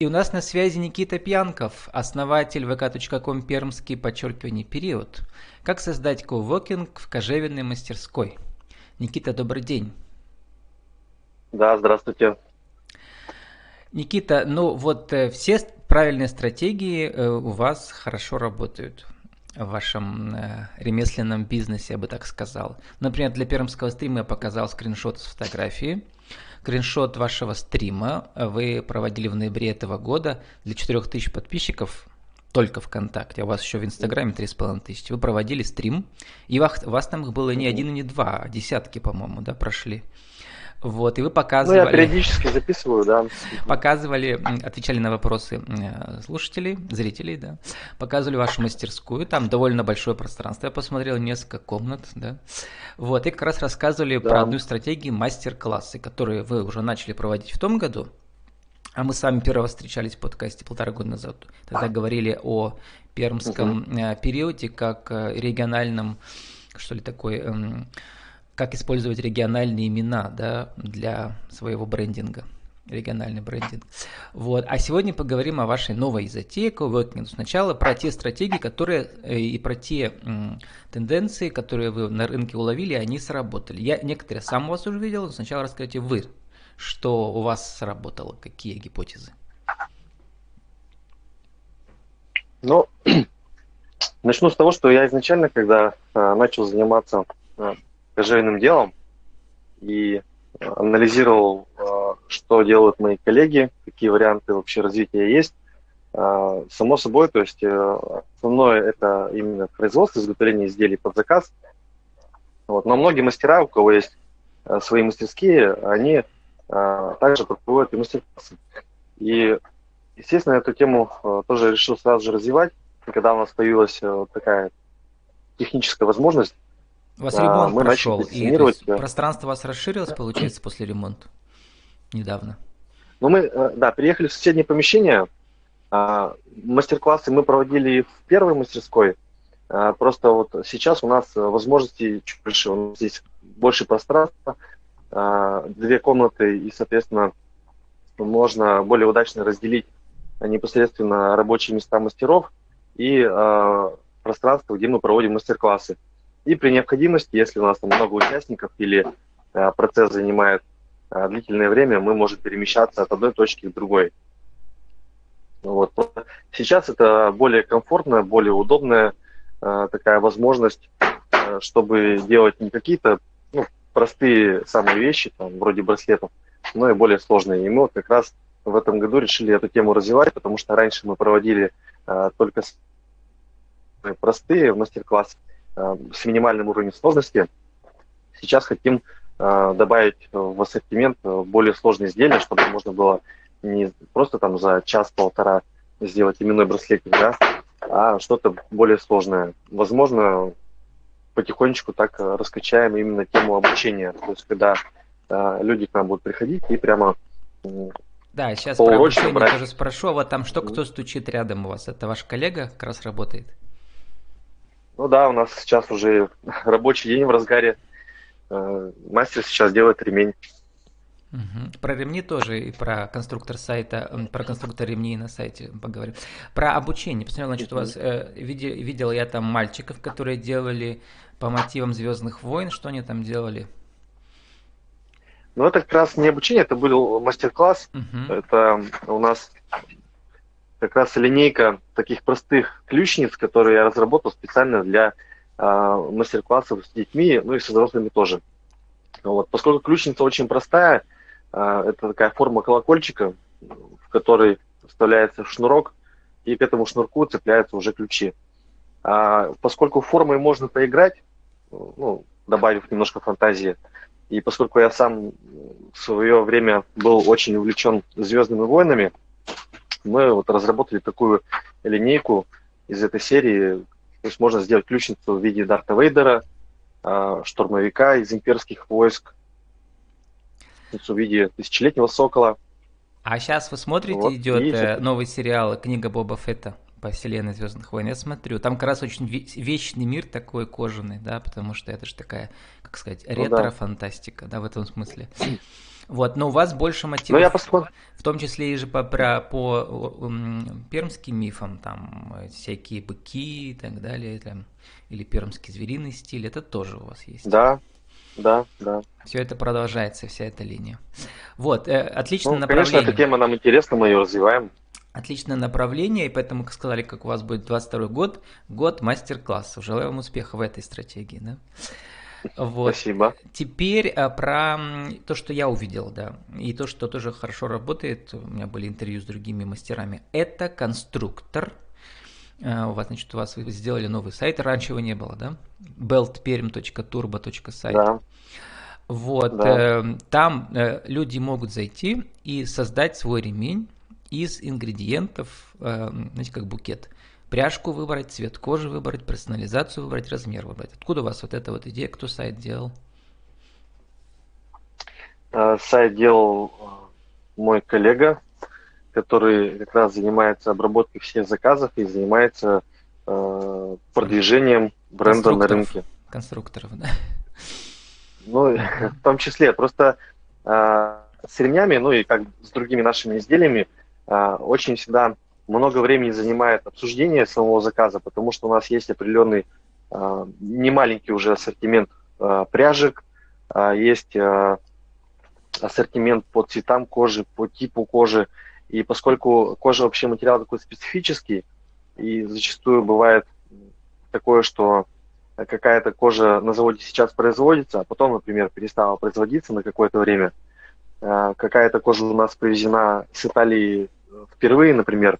И у нас на связи Никита Пьянков, основатель vk.com пермский, подчеркивание, период. Как создать коуворкинг в кожевенной мастерской? Никита, добрый день. Да, здравствуйте. Никита, ну вот э, все правильные стратегии э, у вас хорошо работают в вашем э, ремесленном бизнесе, я бы так сказал. Например, для пермского стрима я показал скриншот с фотографии. Скриншот вашего стрима вы проводили в ноябре этого года для 4000 подписчиков только ВКонтакте, а у вас еще в Инстаграме 3,5 тысячи. Вы проводили стрим, и вас, вас там их было не один и не два, а десятки, по-моему, да, прошли. Вот, и вы показывали... Ну, я периодически записываю, да. Показывали, отвечали на вопросы э, слушателей, зрителей, да. Показывали вашу мастерскую, там довольно большое пространство. Я посмотрел несколько комнат, да. Вот, и как раз рассказывали да. про одну стратегию мастер-классы, которые вы уже начали проводить в том году. А мы с вами первого встречались в подкасте полтора года назад. Тогда говорили о пермском угу. периоде как э, региональном, что ли, такой эм, как использовать региональные имена да, для своего брендинга региональный брендинг. Вот. А сегодня поговорим о вашей новой затее coworking. Сначала про те стратегии, которые э, и про те м, тенденции, которые вы на рынке уловили, они сработали. Я некоторые сам вас уже видел, но сначала расскажите вы, что у вас сработало, какие гипотезы. Ну, начну с того, что я изначально, когда э, начал заниматься э, кожевенным делом и э, анализировал, э, что делают мои коллеги, какие варианты вообще развития есть. Э, само собой, то есть основное это именно производство, изготовление изделий под заказ. Вот. Но многие мастера, у кого есть свои мастерские, они также проводят и мастер-классы. И, естественно, эту тему тоже решил сразу же развивать, когда у нас появилась такая техническая возможность у вас ремонт мы прошел, и есть, пространство у вас расширилось, получается, после ремонта недавно? Ну, мы, э, да, переехали в соседнее помещение. А, мастер-классы мы проводили в первой мастерской. А, просто вот сейчас у нас возможности чуть больше. У нас здесь больше пространства, а, две комнаты, и, соответственно, можно более удачно разделить непосредственно рабочие места мастеров и пространство, где мы проводим мастер-классы. И при необходимости, если у нас там много участников или э, процесс занимает э, длительное время, мы можем перемещаться от одной точки к другой. Вот. Сейчас это более комфортная, более удобная э, такая возможность, чтобы делать не какие-то ну, простые самые вещи, там, вроде браслетов, но и более сложные. И мы вот как раз в этом году решили эту тему развивать, потому что раньше мы проводили э, только простые мастер-классы, с минимальным уровнем сложности. Сейчас хотим э, добавить в ассортимент более сложные изделия, чтобы можно было не просто там за час-полтора сделать именной браслетик, да, а что-то более сложное. Возможно, потихонечку так раскачаем именно тему обучения. То есть, когда э, люди к нам будут приходить и прямо да, сейчас про обучение брать. тоже спрошу. А вот там что, кто стучит рядом у вас? Это ваш коллега как раз работает? Ну да, у нас сейчас уже рабочий день в разгаре. Э, мастер сейчас делает ремень. Угу. Про ремни тоже и про конструктор сайта, про конструктор ремней на сайте поговорим. Про обучение. Посмотрел, значит, у вас э, видел, видел я там мальчиков, которые делали по мотивам Звездных войн. Что они там делали? Ну, это как раз не обучение, это был мастер-класс. Угу. Это у нас как раз линейка таких простых ключниц, которые я разработал специально для э, мастер-классов с детьми, ну и с взрослыми тоже. Вот. Поскольку ключница очень простая, э, это такая форма колокольчика, в которой вставляется шнурок, и к этому шнурку цепляются уже ключи. А поскольку формой можно поиграть, ну, добавив немножко фантазии, и поскольку я сам в свое время был очень увлечен Звездными войнами, мы вот разработали такую линейку из этой серии. То есть можно сделать ключницу в виде Дарта Вейдера, а, штурмовика из имперских войск, в виде тысячелетнего сокола. А сейчас вы смотрите, вот, идет и... Э, новый сериал «Книга Боба Фетта» по вселенной Звездных войн. Я смотрю, там как раз очень вечный мир такой кожаный, да, потому что это же такая, как сказать, ретро-фантастика, да, в этом смысле. Вот, но у вас больше мотивов, Но я посмотрю. в том числе и же по, про, по м, пермским мифам, там э, всякие быки и так далее, там, или пермский звериный стиль, это тоже у вас есть. Да, да, да. Все это продолжается, вся эта линия. Вот, э, отличное Ну, направление. конечно, эта тема нам интересна, мы ее развиваем. Отличное направление, и поэтому, как сказали, как у вас будет 22 год, год мастер-классов. Желаю вам успеха в этой стратегии, да? Вот. Спасибо. Теперь а, про то, что я увидел, да, и то, что тоже хорошо работает, у меня были интервью с другими мастерами, это конструктор. А, У вас, значит, у вас вы сделали новый сайт, раньше его не было, да? beltperm.turbo.site. Да. Вот, Да. э, там э, люди могут зайти и создать свой ремень из ингредиентов, э, знаете, как букет. Пряжку выбрать, цвет кожи выбрать, персонализацию выбрать, размер выбрать. Откуда у вас вот эта вот идея, кто сайт делал? Э, Сайт делал э, мой коллега, который как раз занимается обработкой всех заказов и занимается э, продвижением бренда на рынке. Конструкторов, да? Ну, в том числе. Просто э, с ремнями, ну и как с другими нашими изделиями, э, очень всегда много времени занимает обсуждение самого заказа, потому что у нас есть определенный э, немаленький уже ассортимент э, пряжек, э, есть э, ассортимент по цветам кожи, по типу кожи. И поскольку кожа вообще материал такой специфический, и зачастую бывает такое, что какая-то кожа на заводе сейчас производится, а потом, например, перестала производиться на какое-то время. Какая-то кожа у нас привезена с Италии впервые, например.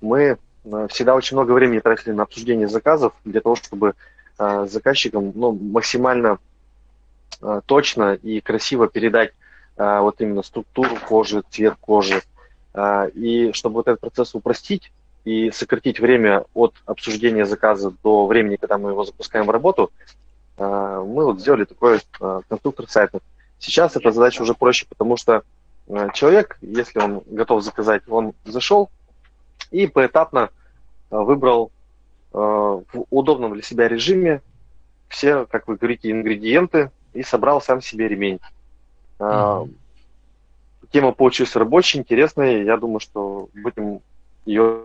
Мы э, всегда очень много времени тратили на обсуждение заказов для того, чтобы э, заказчикам ну, максимально э, точно и красиво передать вот именно структуру кожи, цвет кожи. И чтобы вот этот процесс упростить, и сократить время от обсуждения заказа до времени, когда мы его запускаем в работу, мы вот сделали такой конструктор сайтов. Сейчас эта задача уже проще, потому что человек, если он готов заказать, он зашел и поэтапно э, выбрал э, в удобном для себя режиме все, как вы говорите, ингредиенты и собрал сам себе ремень. Мгм. Тема получилась рабочей, интересной. Я думаю, что будем ее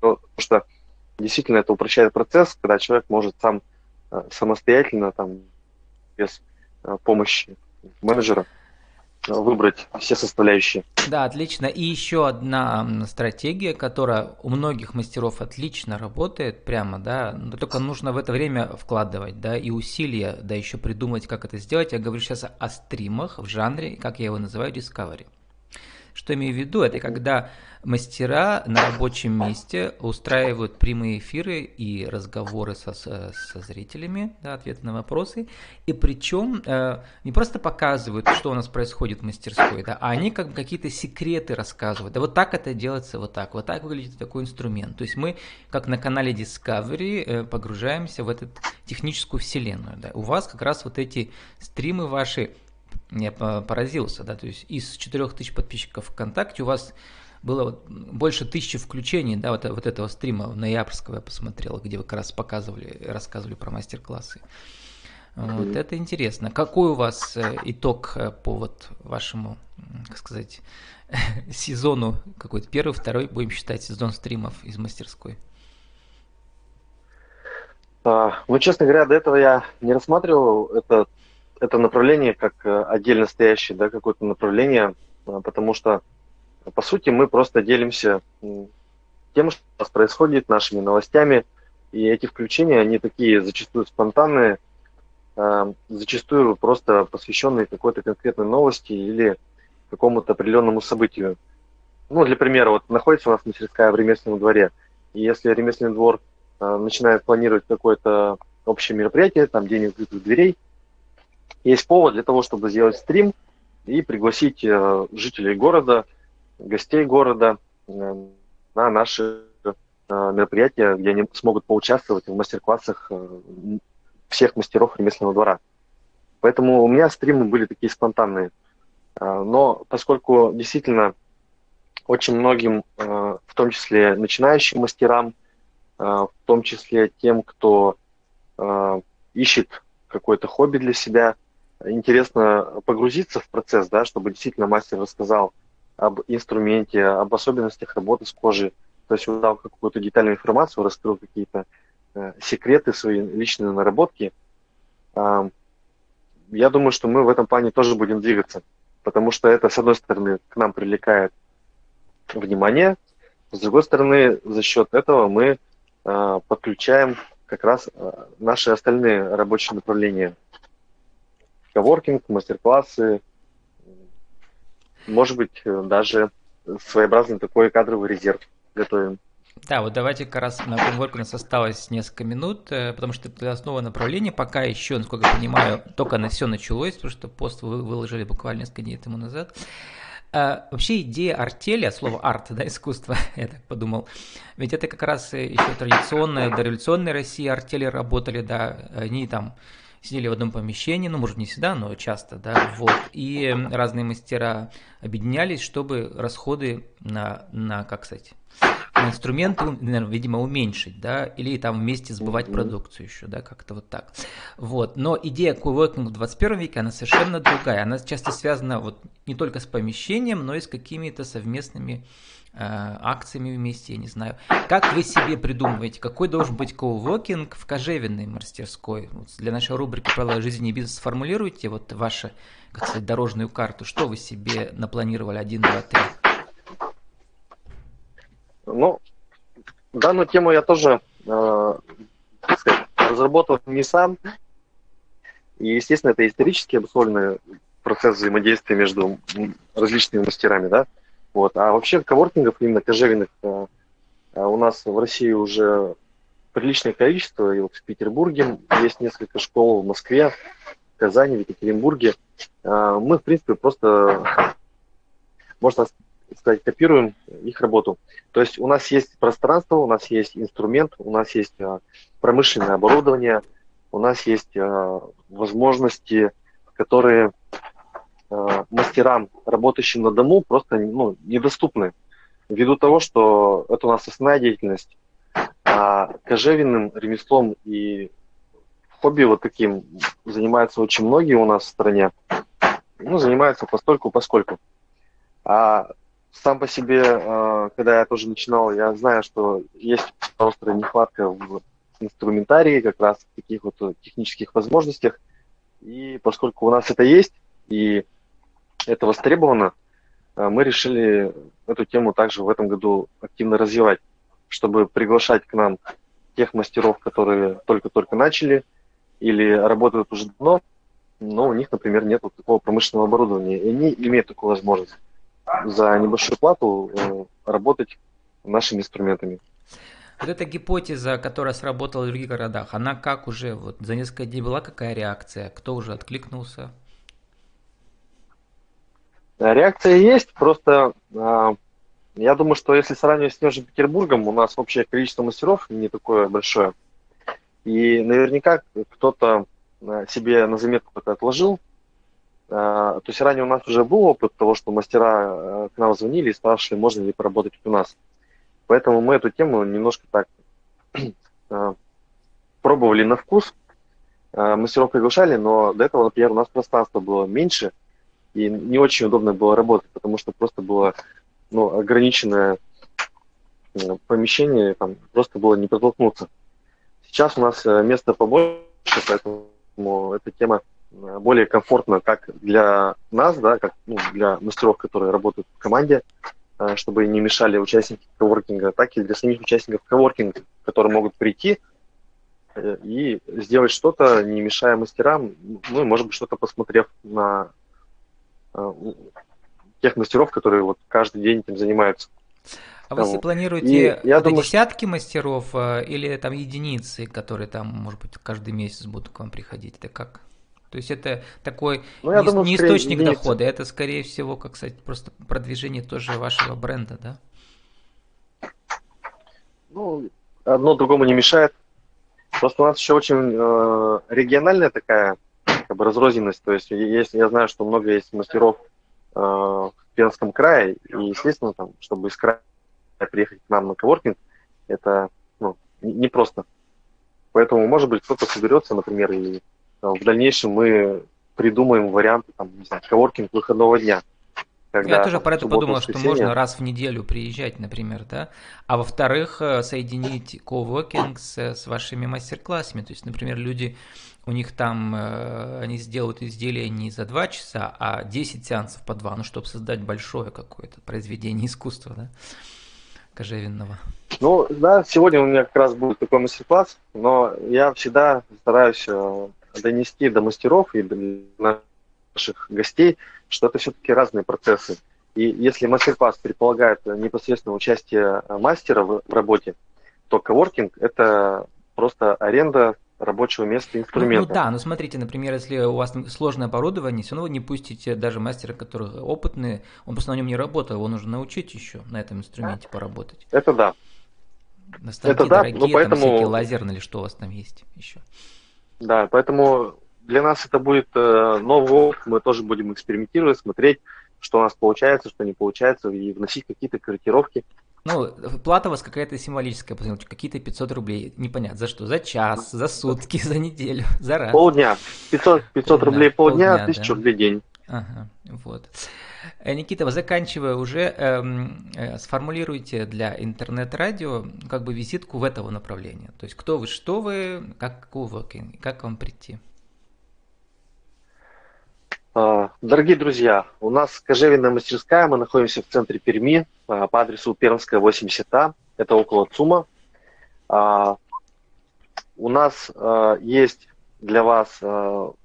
потому что действительно это упрощает процесс, когда человек может сам самостоятельно, там, без помощи менеджера, выбрать все составляющие. Да, отлично. И еще одна стратегия, которая у многих мастеров отлично работает, прямо, да, но только нужно в это время вкладывать, да, и усилия, да, еще придумать, как это сделать. Я говорю сейчас о стримах в жанре, как я его называю, Discovery. Что имею в виду? Это когда мастера на рабочем месте устраивают прямые эфиры и разговоры со, со зрителями, да, ответы на вопросы, и причем э, не просто показывают, что у нас происходит в мастерской, да, а они как бы какие-то секреты рассказывают. Да вот так это делается, вот так, вот так выглядит такой инструмент. То есть мы, как на канале Discovery, э, погружаемся в эту техническую вселенную. Да. У вас как раз вот эти стримы ваши я по- поразился, да, то есть из 4000 подписчиков ВКонтакте у вас было вот больше тысячи включений, да, вот, вот этого стрима ноябрьского я посмотрел, где вы как раз показывали, рассказывали про мастер-классы. Вот это интересно. Какой у вас э, итог э, по вот вашему, как сказать, сезону какой-то первый, второй, будем считать сезон стримов из мастерской? А, Ну, честно говоря, до этого я не рассматривал это, это направление как э, отдельно стоящее, да, какое-то направление, а, потому что, по сути, мы просто делимся тем, что у нас происходит, нашими новостями, и эти включения, они такие зачастую спонтанные, а, зачастую просто посвященные какой-то конкретной новости или какому-то определенному событию. Ну, для примера, вот находится у нас мастерская в ремесленном дворе, и если ремесленный двор э, начинает планировать какое-то общее мероприятие, там день открытых дверей, есть повод для того, чтобы сделать стрим и пригласить э, жителей города, гостей города э, на наши э, мероприятия, где они смогут поучаствовать в мастер-классах всех мастеров ремесленного двора. Поэтому у меня стримы были такие спонтанные. Но поскольку действительно очень многим, в том числе начинающим мастерам, в том числе тем, кто ищет какое-то хобби для себя, интересно погрузиться в процесс, да, чтобы действительно мастер рассказал об инструменте, об особенностях работы с кожей, то есть он какую-то детальную информацию, раскрыл какие-то э, секреты, свои личные наработки. Э, я думаю, что мы в этом плане тоже будем двигаться, потому что это, с одной стороны, к нам привлекает внимание, с другой стороны, за счет этого мы э, подключаем как раз э, наши остальные рабочие направления. Коворкинг, мастер-классы, может быть, э, даже своеобразный такой кадровый резерв готовим. Да, вот давайте как раз на Гумворк у нас осталось несколько минут, э, потому что это основное направление, пока еще, насколько я понимаю, только на все началось, потому что пост вы выложили буквально несколько дней тому назад. А, вообще идея артели, от слова арт, да, искусство, я так подумал, ведь это как раз еще традиционная, дореволюционная Россия артели работали, да, они там сидели в одном помещении, ну, может, не всегда, но часто, да, вот, и разные мастера объединялись, чтобы расходы на, на как сказать, инструменты, наверное, видимо, уменьшить, да, или там вместе сбывать продукцию еще, да, как-то вот так. Вот, но идея коуворкинга в 21 веке, она совершенно другая, она часто связана вот не только с помещением, но и с какими-то совместными Э, акциями вместе, я не знаю. Как вы себе придумываете, какой должен быть коуворкинг в кожевенной мастерской? Вот для нашей рубрики «Правила жизни и бизнеса» сформулируйте вот вашу, как сказать, дорожную карту. Что вы себе напланировали? Один, два, три. Ну, данную тему я тоже э, сказать, разработал не сам. И, естественно, это исторически обусловленный процесс взаимодействия между различными мастерами, да. Вот. А вообще коворкингов, именно кожевенных, э, э, у нас в России уже приличное количество. И вот в Петербурге есть несколько школ, в Москве, в Казани, в Екатеринбурге. Э, мы, в принципе, просто, можно сказать, копируем их работу. То есть у нас есть пространство, у нас есть инструмент, у нас есть промышленное оборудование, у нас есть возможности, которые Э, мастерам, работающим на дому, просто ну, недоступны. Ввиду того, что это у нас основная деятельность, а кожевенным ремеслом и хобби вот таким занимаются очень многие у нас в стране. Ну, занимаются постольку поскольку. А сам по себе, э, когда я тоже начинал, я знаю, что есть острая нехватка в инструментарии, как раз в таких вот технических возможностях. И поскольку у нас это есть, и это востребовано, э, мы решили эту тему также в этом году активно развивать, чтобы приглашать к нам тех мастеров, которые только-только начали или работают уже давно, но у них, например, нет вот такого промышленного оборудования, и они имеют такую возможность за небольшую плату э, работать нашими инструментами. Вот эта гипотеза, которая сработала в других городах, она как уже вот за несколько дней была какая реакция? Кто уже откликнулся? Реакция есть, просто э, я думаю, что если сравнивать с Нижним Петербургом, у нас общее количество мастеров не такое большое. И наверняка кто-то э, себе на заметку это отложил. То есть ранее у нас уже был опыт того, что мастера к нам звонили и спрашивали, можно ли поработать у нас. Поэтому мы эту тему немножко так пробовали на вкус. Мастеров приглашали, но до этого, например, у нас пространство было меньше – и не очень удобно было работать, потому что просто было ну, ограниченное помещение, там просто было не протолкнуться. Сейчас у нас э, место побольше, поэтому эта тема э, более комфортна как для нас, да, как ну, для мастеров, которые работают в команде, э, чтобы не мешали участники коворкинга, так и для самих участников коворкинга, которые могут прийти и сделать что-то, не мешая мастерам, ну и, может быть, что-то посмотрев на Э, тех мастеров, которые вот каждый день этим занимаются. А вы планируете я думаю, десятки мастеров э, или там единицы, которые там, может быть, каждый месяц будут к вам приходить? Это как? То есть это такой ну, не, думаю, не источник единицы. дохода, это скорее всего, как сказать, просто продвижение тоже вашего бренда, да? Ну, одно другому не мешает. Просто у нас еще очень э, региональная такая как бы разрозненность. То есть если я знаю, что много есть мастеров э, в Пермском крае, и, естественно, там, чтобы из края приехать к нам на коворкинг, это ну, непросто. Поэтому, может быть, кто-то соберется, например, и в дальнейшем мы придумаем варианты, там, не знаю, коворкинг выходного дня. Когда Я тоже про это подумал, что можно раз в неделю приезжать, например, да, а во-вторых, э, соединить коворкинг с, с вашими мастер-классами. То есть, например, люди, у них там, э, они сделают изделие не за два часа, а 10 сеансов по два, ну, чтобы создать большое какое-то произведение искусства, да, кожевенного. Ну, да, сегодня у меня как раз будет такой мастер-класс, но я всегда стараюсь э, донести до мастеров и до наших гостей, что это все-таки разные процессы. И если мастер-класс предполагает непосредственно участие мастера в работе, то коворкинг – это просто аренда рабочего места инструмента. Ну, ну да, ну смотрите, например, если у вас сложное оборудование, все равно вы не пустите даже мастера, который опытный, он просто на нем не работал, его нужно научить еще на этом инструменте поработать. Это да. Станки Это да, дорогие, но поэтому... там всякие лазерные или что у вас там есть еще. Да, поэтому для нас это будет э, новый опыт, мы тоже будем экспериментировать, смотреть, что у нас получается, что не получается, и вносить какие-то корректировки. Ну, плата у вас какая-то символическая, какие-то 500 рублей, непонятно, за что, за час, за сутки, за неделю, за раз. Полдня, 500, 500 полдня, рублей полдня, полдня 1000 да. рублей день. Ага, вот. Э, Никита, заканчивая уже, эм, э, сформулируйте для интернет-радио как бы визитку в этого направления. То есть кто вы, что вы, как coworking, как вам прийти. А, дорогие друзья, у нас кожевенная мастерская, мы находимся в центре Перми а, по адресу Пермская 80А, это около ЦУМа. А, у нас есть для вас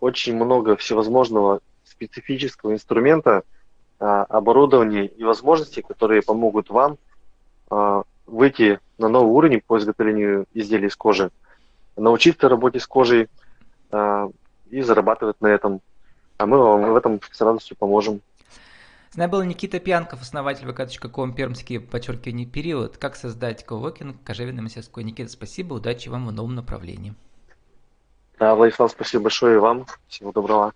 очень много всевозможного специфического инструмента, оборудования и возможностей, которые помогут вам выйти на новый уровень по изготовлению изделий из кожи, научиться работе с кожей и зарабатывать на этом а мы вам в этом с радостью поможем. С нами был Никита Пьянков, основатель vk.com пермский подчеркивание период. Как создать коворкинг кожевенной мастерской. Никита, спасибо, удачи вам в новом направлении. Да, Владислав, спасибо большое и вам. Всего доброго.